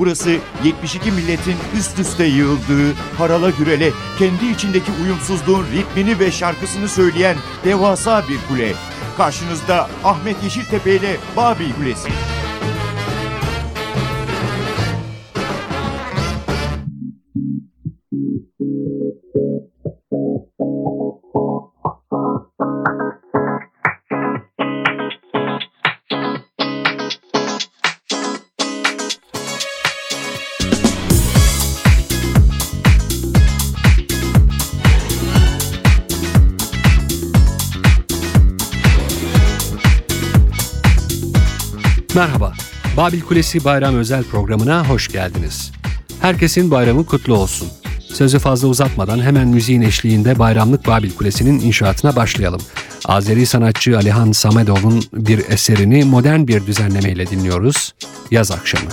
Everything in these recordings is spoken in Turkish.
Burası 72 milletin üst üste yığıldığı, harala gürele, kendi içindeki uyumsuzluğun ritmini ve şarkısını söyleyen devasa bir kule. Karşınızda Ahmet Yeşiltepe ile Babil Kulesi. Merhaba, Babil Kulesi Bayram Özel programına hoş geldiniz. Herkesin bayramı kutlu olsun. Sözü fazla uzatmadan hemen müziğin eşliğinde bayramlık Babil Kulesi'nin inşaatına başlayalım. Azeri sanatçı Alihan Samedov'un bir eserini modern bir düzenlemeyle dinliyoruz. Yaz Akşamı.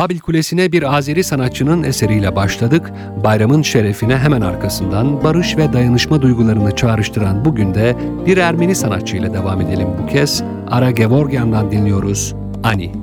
Babil Kulesi'ne bir Azeri sanatçının eseriyle başladık. Bayramın şerefine hemen arkasından barış ve dayanışma duygularını çağrıştıran bugün de bir Ermeni sanatçıyla devam edelim bu kez. Ara Gevorgyan'dan dinliyoruz Ani.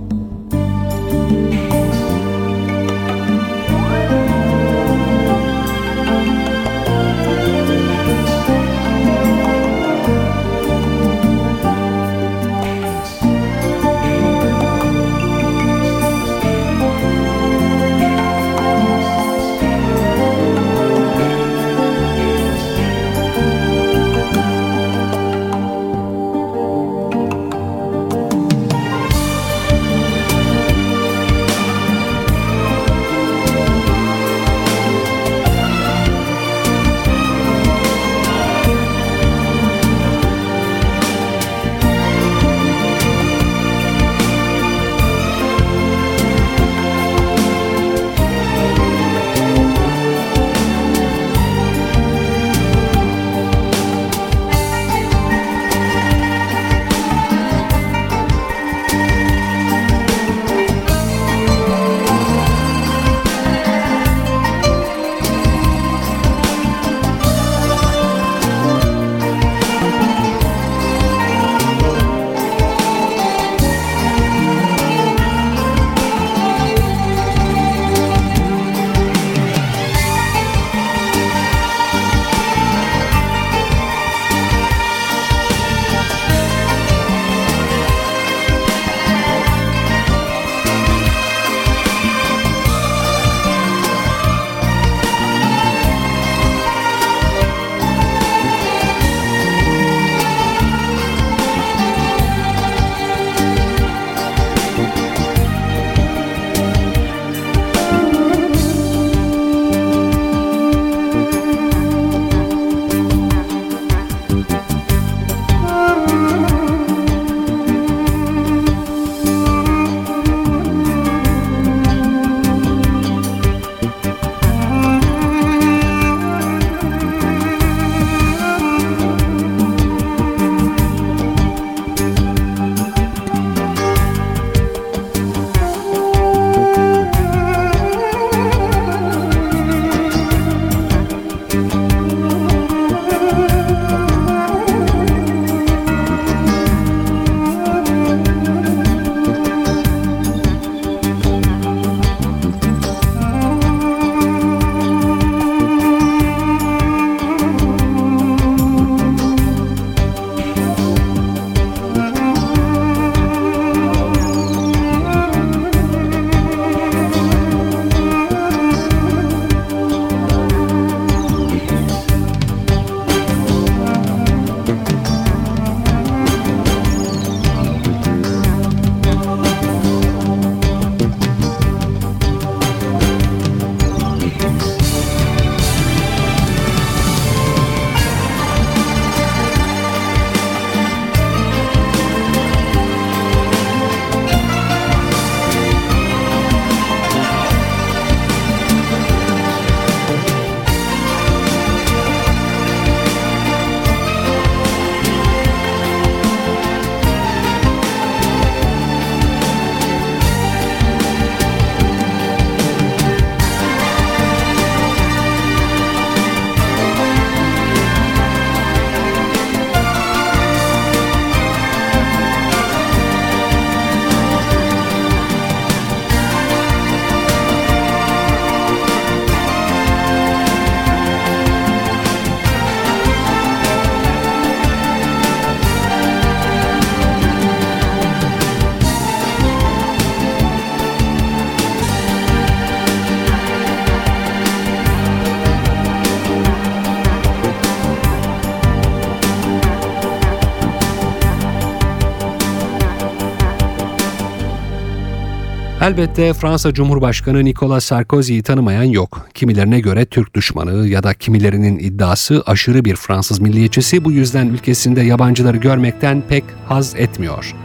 Elbette Fransa Cumhurbaşkanı Nicolas Sarkozy'yi tanımayan yok. Kimilerine göre Türk düşmanı ya da kimilerinin iddiası aşırı bir Fransız milliyetçisi bu yüzden ülkesinde yabancıları görmekten pek haz etmiyor.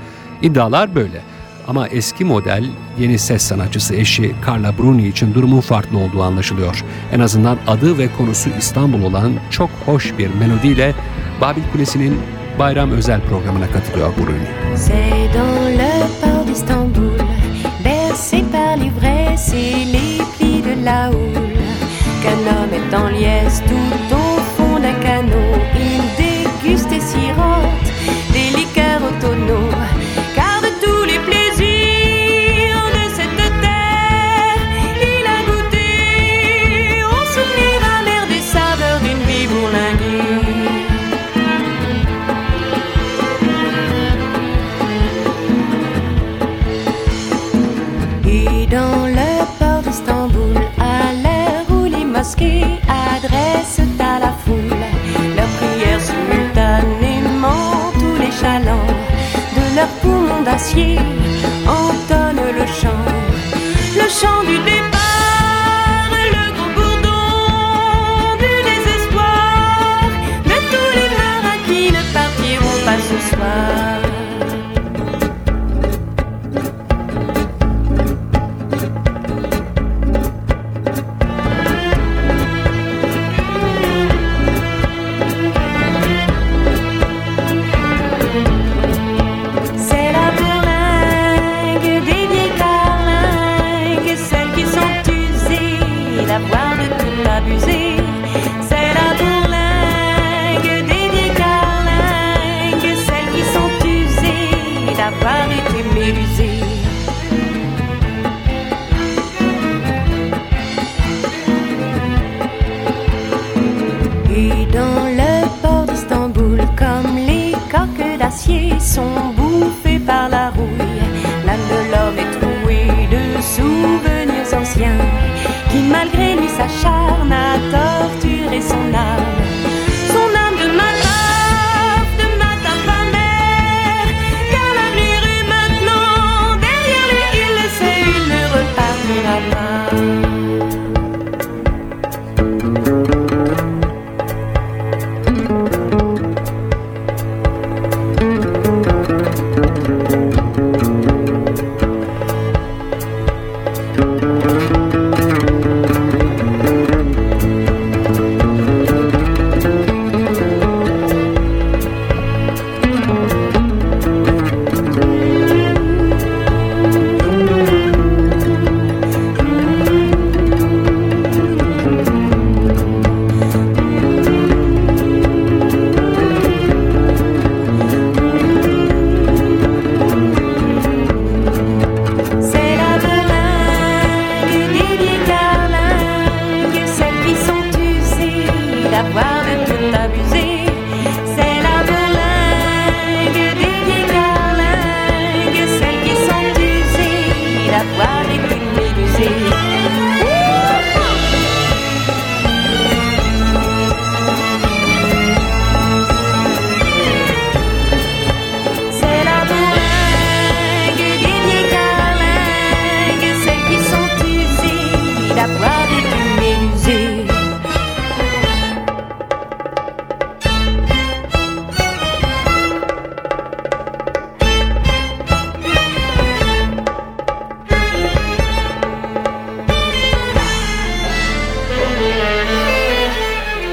İddialar böyle. Ama eski model yeni ses sanatçısı eşi Carla Bruni için durumun farklı olduğu anlaşılıyor. En azından adı ve konusu İstanbul olan çok hoş bir melodiyle Babil Kulesi'nin bayram özel programına katılıyor Bruni. C'est dans le les plis de la houle, qu'un homme est en liesse tout d'acier entonnent le chant, le chant du départ,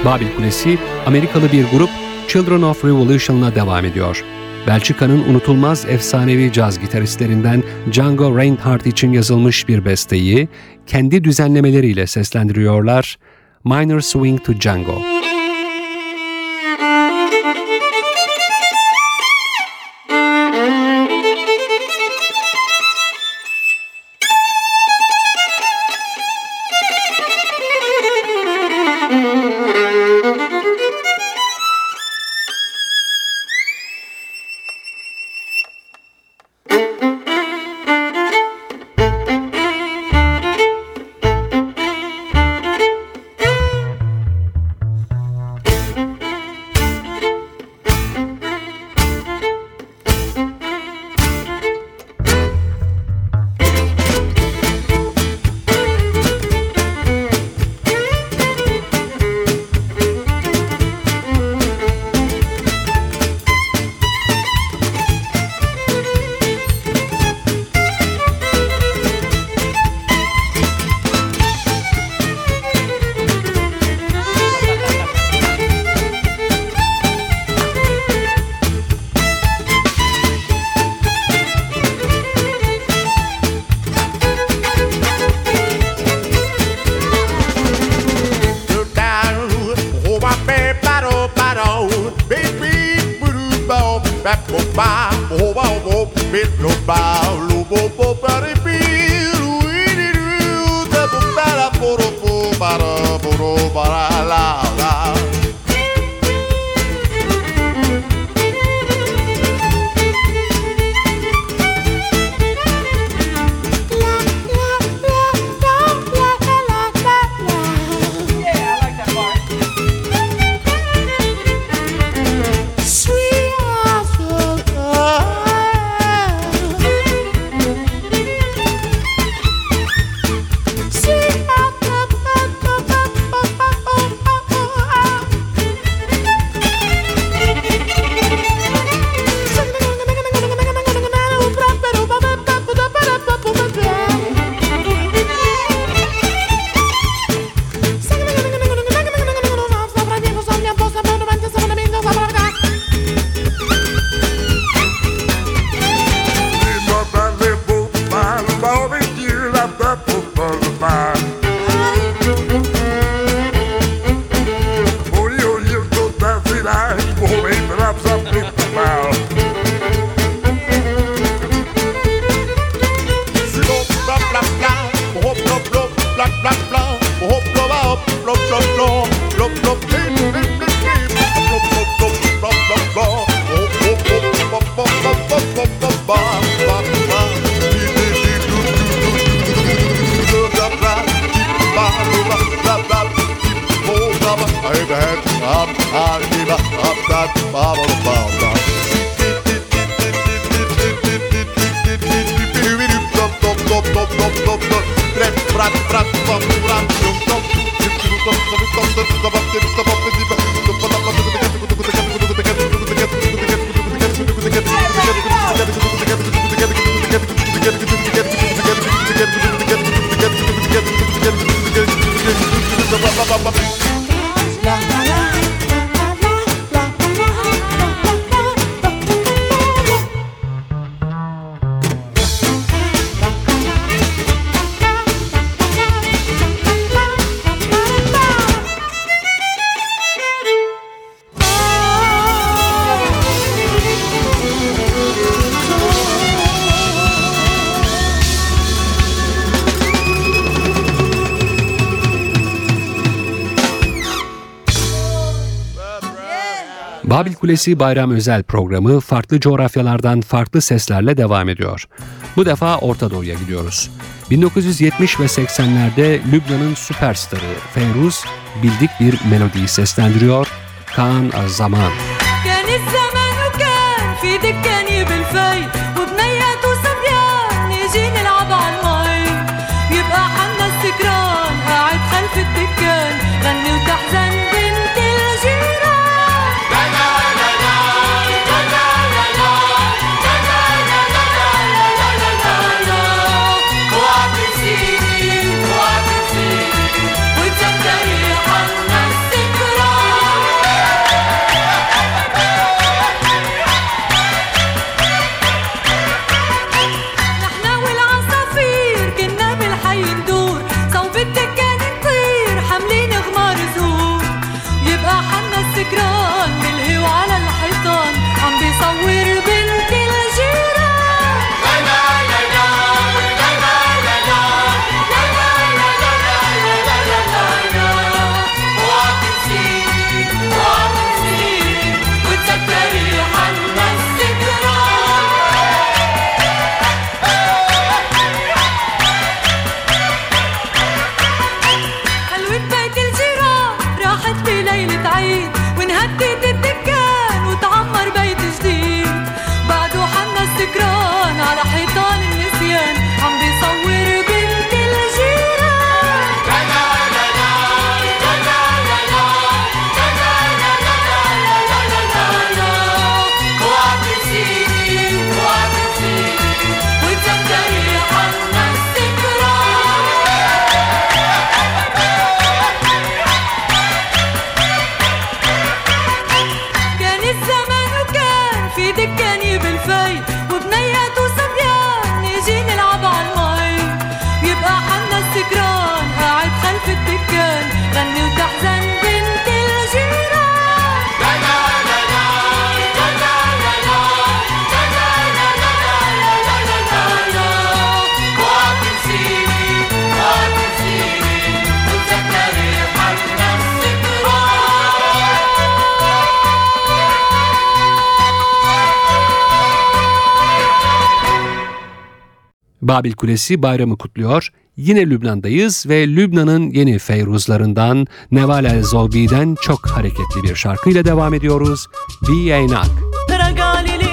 Babil Kulesi Amerikalı bir grup Children of Revolution'la devam ediyor. Belçika'nın unutulmaz efsanevi caz gitaristlerinden Django Reinhardt için yazılmış bir besteyi kendi düzenlemeleriyle seslendiriyorlar. Minor Swing to Django. overhead, up, up, up, up, up, up, up, up, up. Prat, prat, pam, pram, dum, dum, dum, dum, dum, dum, Kulesi Bayram Özel programı farklı coğrafyalardan farklı seslerle devam ediyor. Bu defa Orta Doğu'ya gidiyoruz. 1970 ve 80'lerde Lübnan'ın süperstarı Feyruz bildik bir melodiyi seslendiriyor. Kaan Zaman. كان الزمان وكان في دكاني بالفي وبنيات وصبيان نيجي نلعب عالمي يبقى حنا السكران قاعد خلف الدكان غني وتحزن Babil Kulesi bayramı kutluyor. Yine Lübnan'dayız ve Lübnan'ın yeni feyruzlarından Neval El Zolbi'den çok hareketli bir şarkıyla devam ediyoruz. Biyenak. Pragalili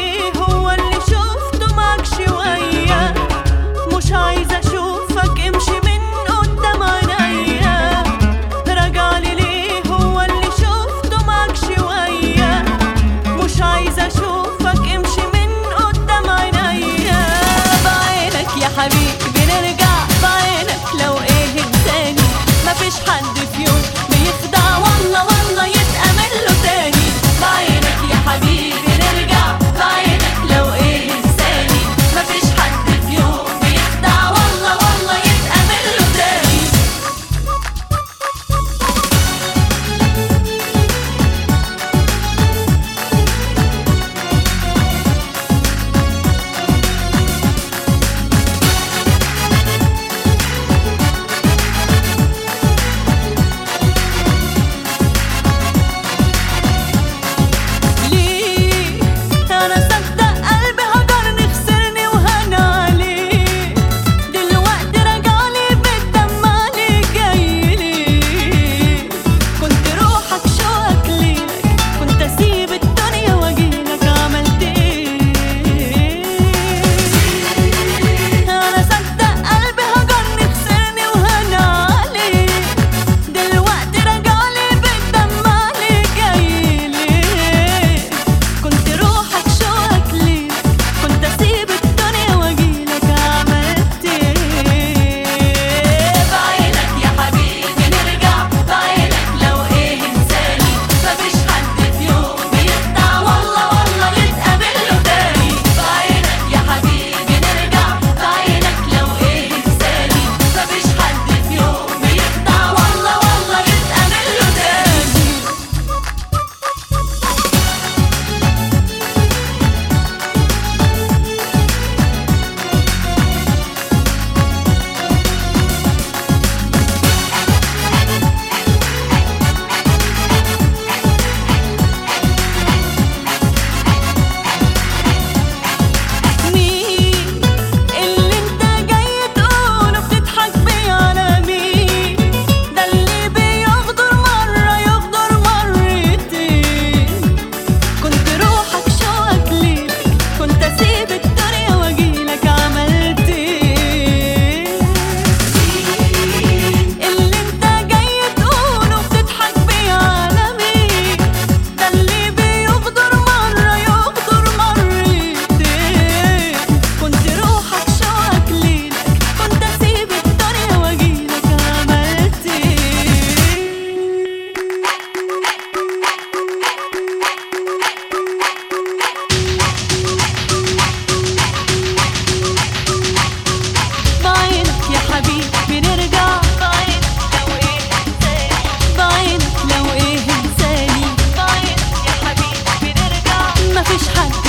看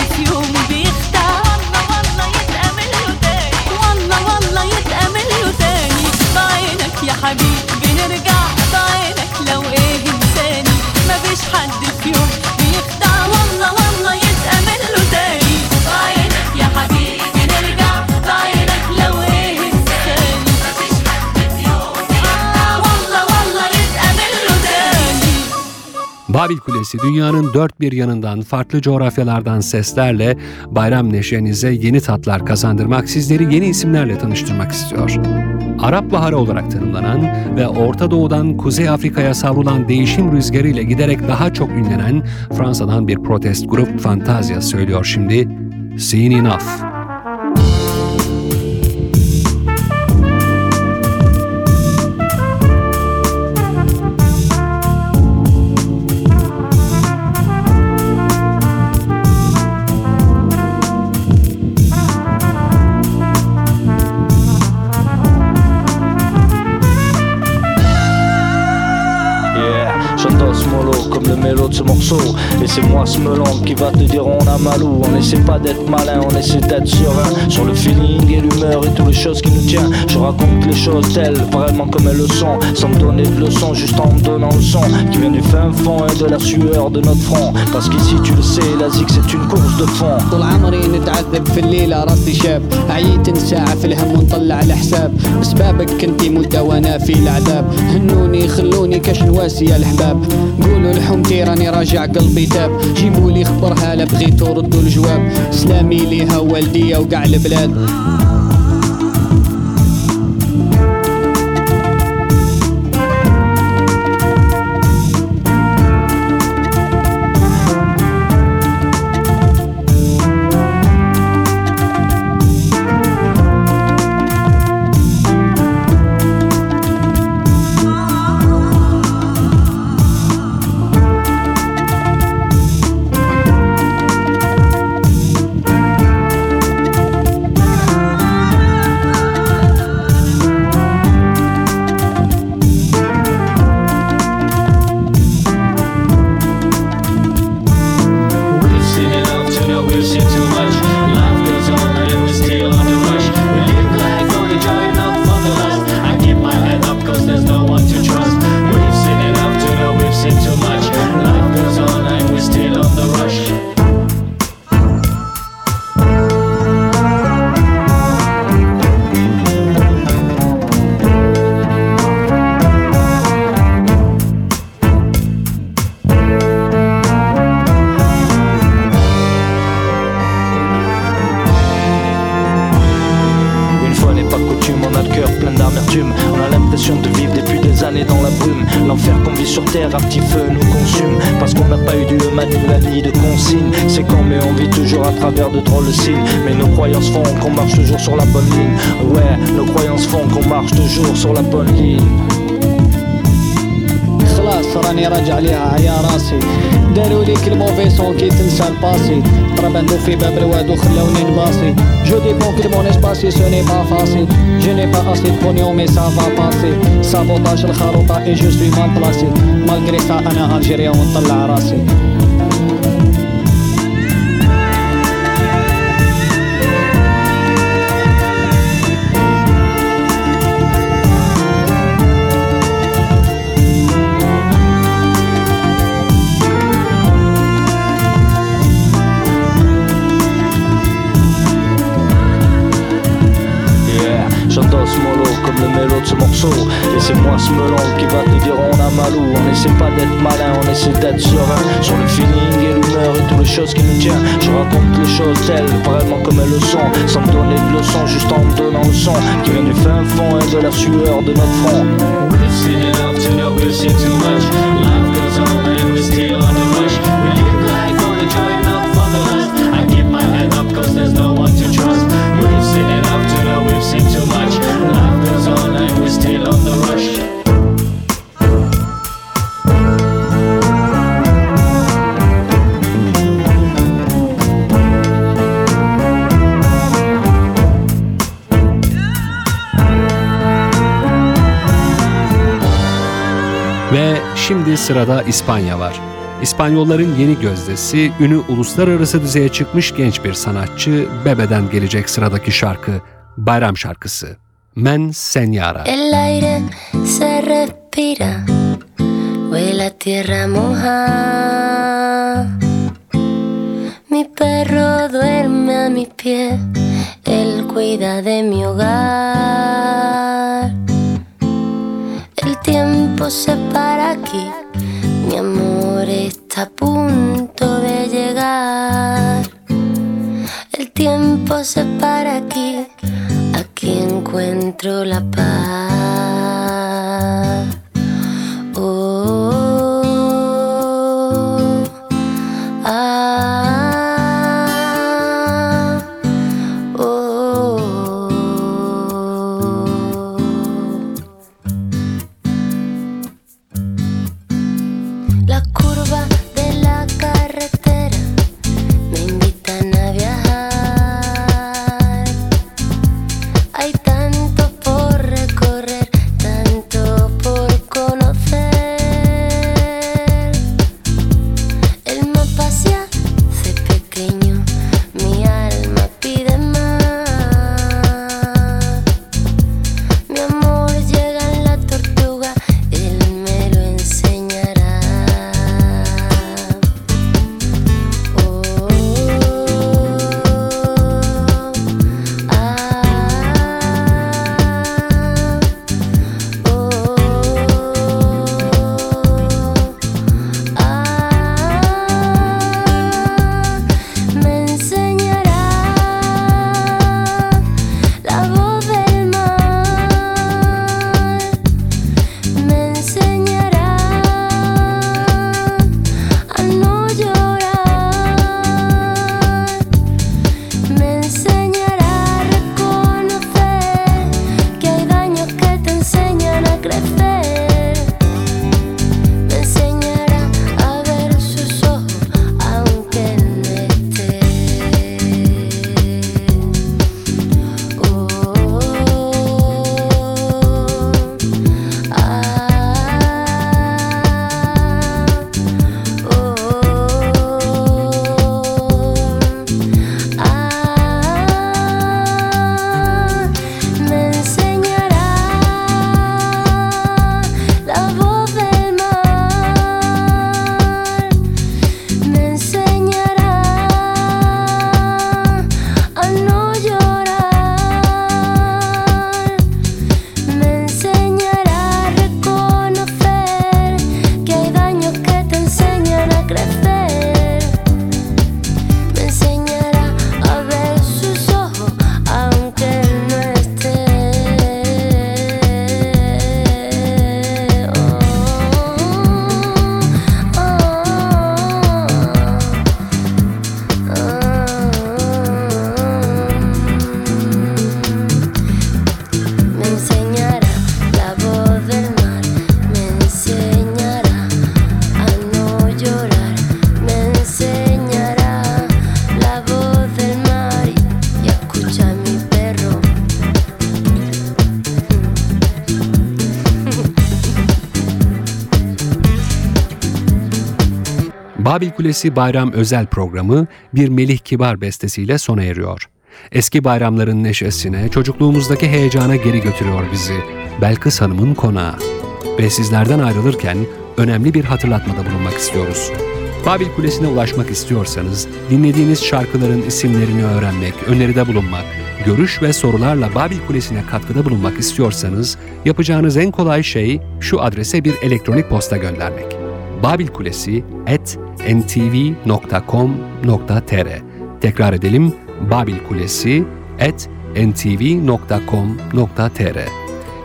Babil Kulesi dünyanın dört bir yanından farklı coğrafyalardan seslerle bayram neşenize yeni tatlar kazandırmak, sizleri yeni isimlerle tanıştırmak istiyor. Arap Baharı olarak tanımlanan ve Orta Doğu'dan Kuzey Afrika'ya savrulan değişim rüzgarı giderek daha çok ünlenen Fransa'dan bir protest grup Fantazya söylüyor şimdi Seen Enough. J'endosse mollo comme le mélo de ce morceau. Et c'est moi ce melon qui va te dire on a mal ou On essaie pas d'être malin, on essaie d'être serein. Sur le feeling et l'humeur et toutes les choses qui nous tiennent Je raconte les choses telles, vraiment comme elles le sont Sans me donner de leçons, juste en me donnant le son Qui vient du fin fond et de la sueur de notre front. Parce qu'ici tu le sais, la zig c'est une course de fond. في العذاب. هنوني خلوني الحباب قولوا لحومتي راني راجع قلبي تاب. جيبولي خبرها لا بغيتو ردوا الجواب. سلامي ليها والدية وقع البلاد. donné de masser. Je mon espace et ce n'est pas facile. Je n'ai pas assez de pognon, mais ça va passer. Sabotage le kharota et je suis mal placé. Malgré ça, un Algérien, on t'a la de ce morceau. Et c'est moi ce melon qui va te dire on a malou. On essaie pas d'être malin, on essaie d'être serein. Sur le feeling et l'humeur et toutes les choses qui nous tiennent. Je raconte les choses telles, vraiment comme elles le sont. Sans me donner de leçons, juste en me donnant le son. Qui vient du fin fond et de la sueur de notre front. Ve şimdi sırada İspanya var. İspanyolların yeni gözdesi, ünü uluslararası düzeye çıkmış genç bir sanatçı Bebe'den gelecek sıradaki şarkı, bayram şarkısı. Men Senyara. El aire se respira, a tierra mojada. Mi perro duerme a mis pies, él cuida de mi hogar. Tiempo se para aquí, mi amor está a punto de llegar. El tiempo se para aquí, aquí encuentro la paz. Babil Kulesi Bayram özel programı bir Melih Kibar bestesiyle sona eriyor. Eski bayramların neşesine, çocukluğumuzdaki heyecana geri götürüyor bizi Belkıs Hanım'ın konağı. Ve sizlerden ayrılırken önemli bir hatırlatmada bulunmak istiyoruz. Babil Kulesi'ne ulaşmak istiyorsanız, dinlediğiniz şarkıların isimlerini öğrenmek, öneride bulunmak, görüş ve sorularla Babil Kulesi'ne katkıda bulunmak istiyorsanız, yapacağınız en kolay şey şu adrese bir elektronik posta göndermek. Babilkulesi at ntv.com.tr Tekrar edelim, babilkulesi at ntv.com.tr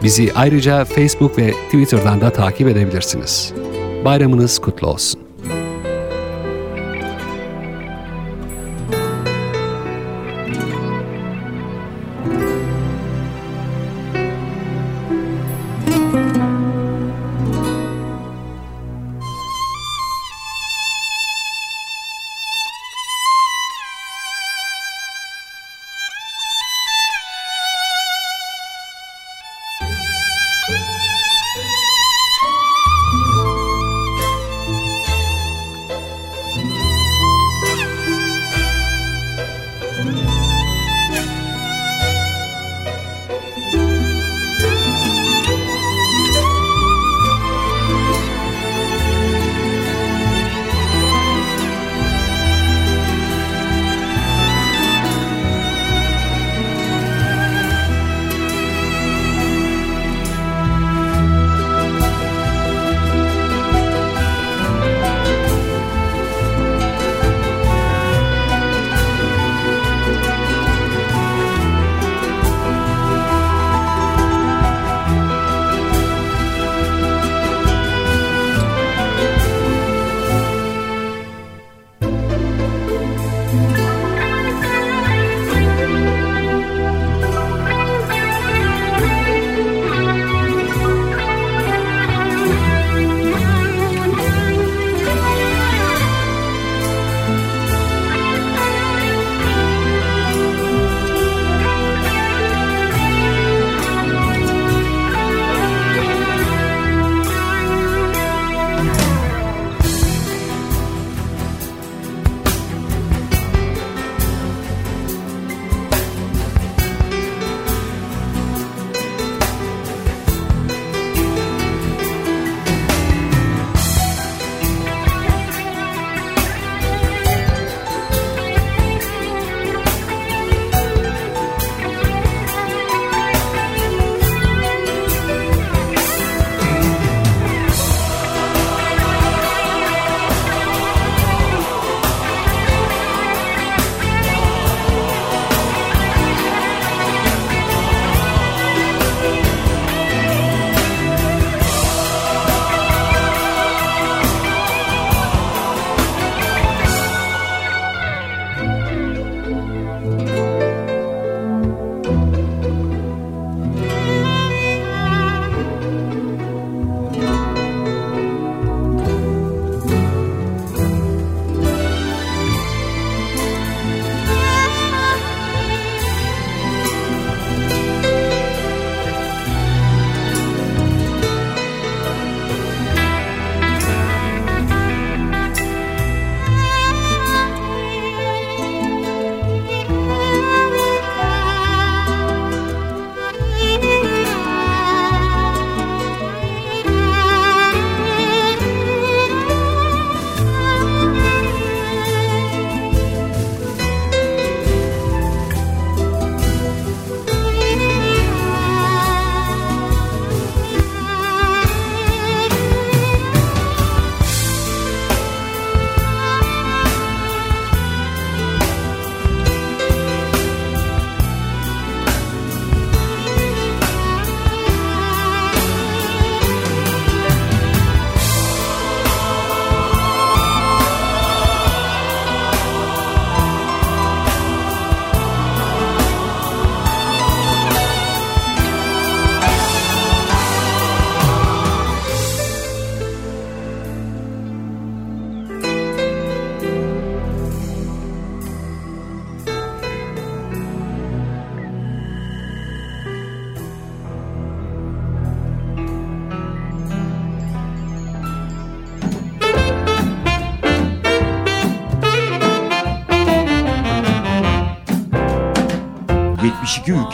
Bizi ayrıca Facebook ve Twitter'dan da takip edebilirsiniz. Bayramınız kutlu olsun.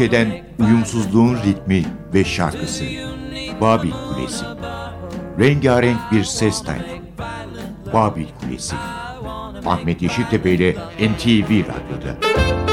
72 ülkeden uyumsuzluğun ritmi ve şarkısı. Babil Kulesi. Rengarenk bir ses tayfı. Babil Kulesi. Ahmet Yeşiltepe ile NTV Radyo'da.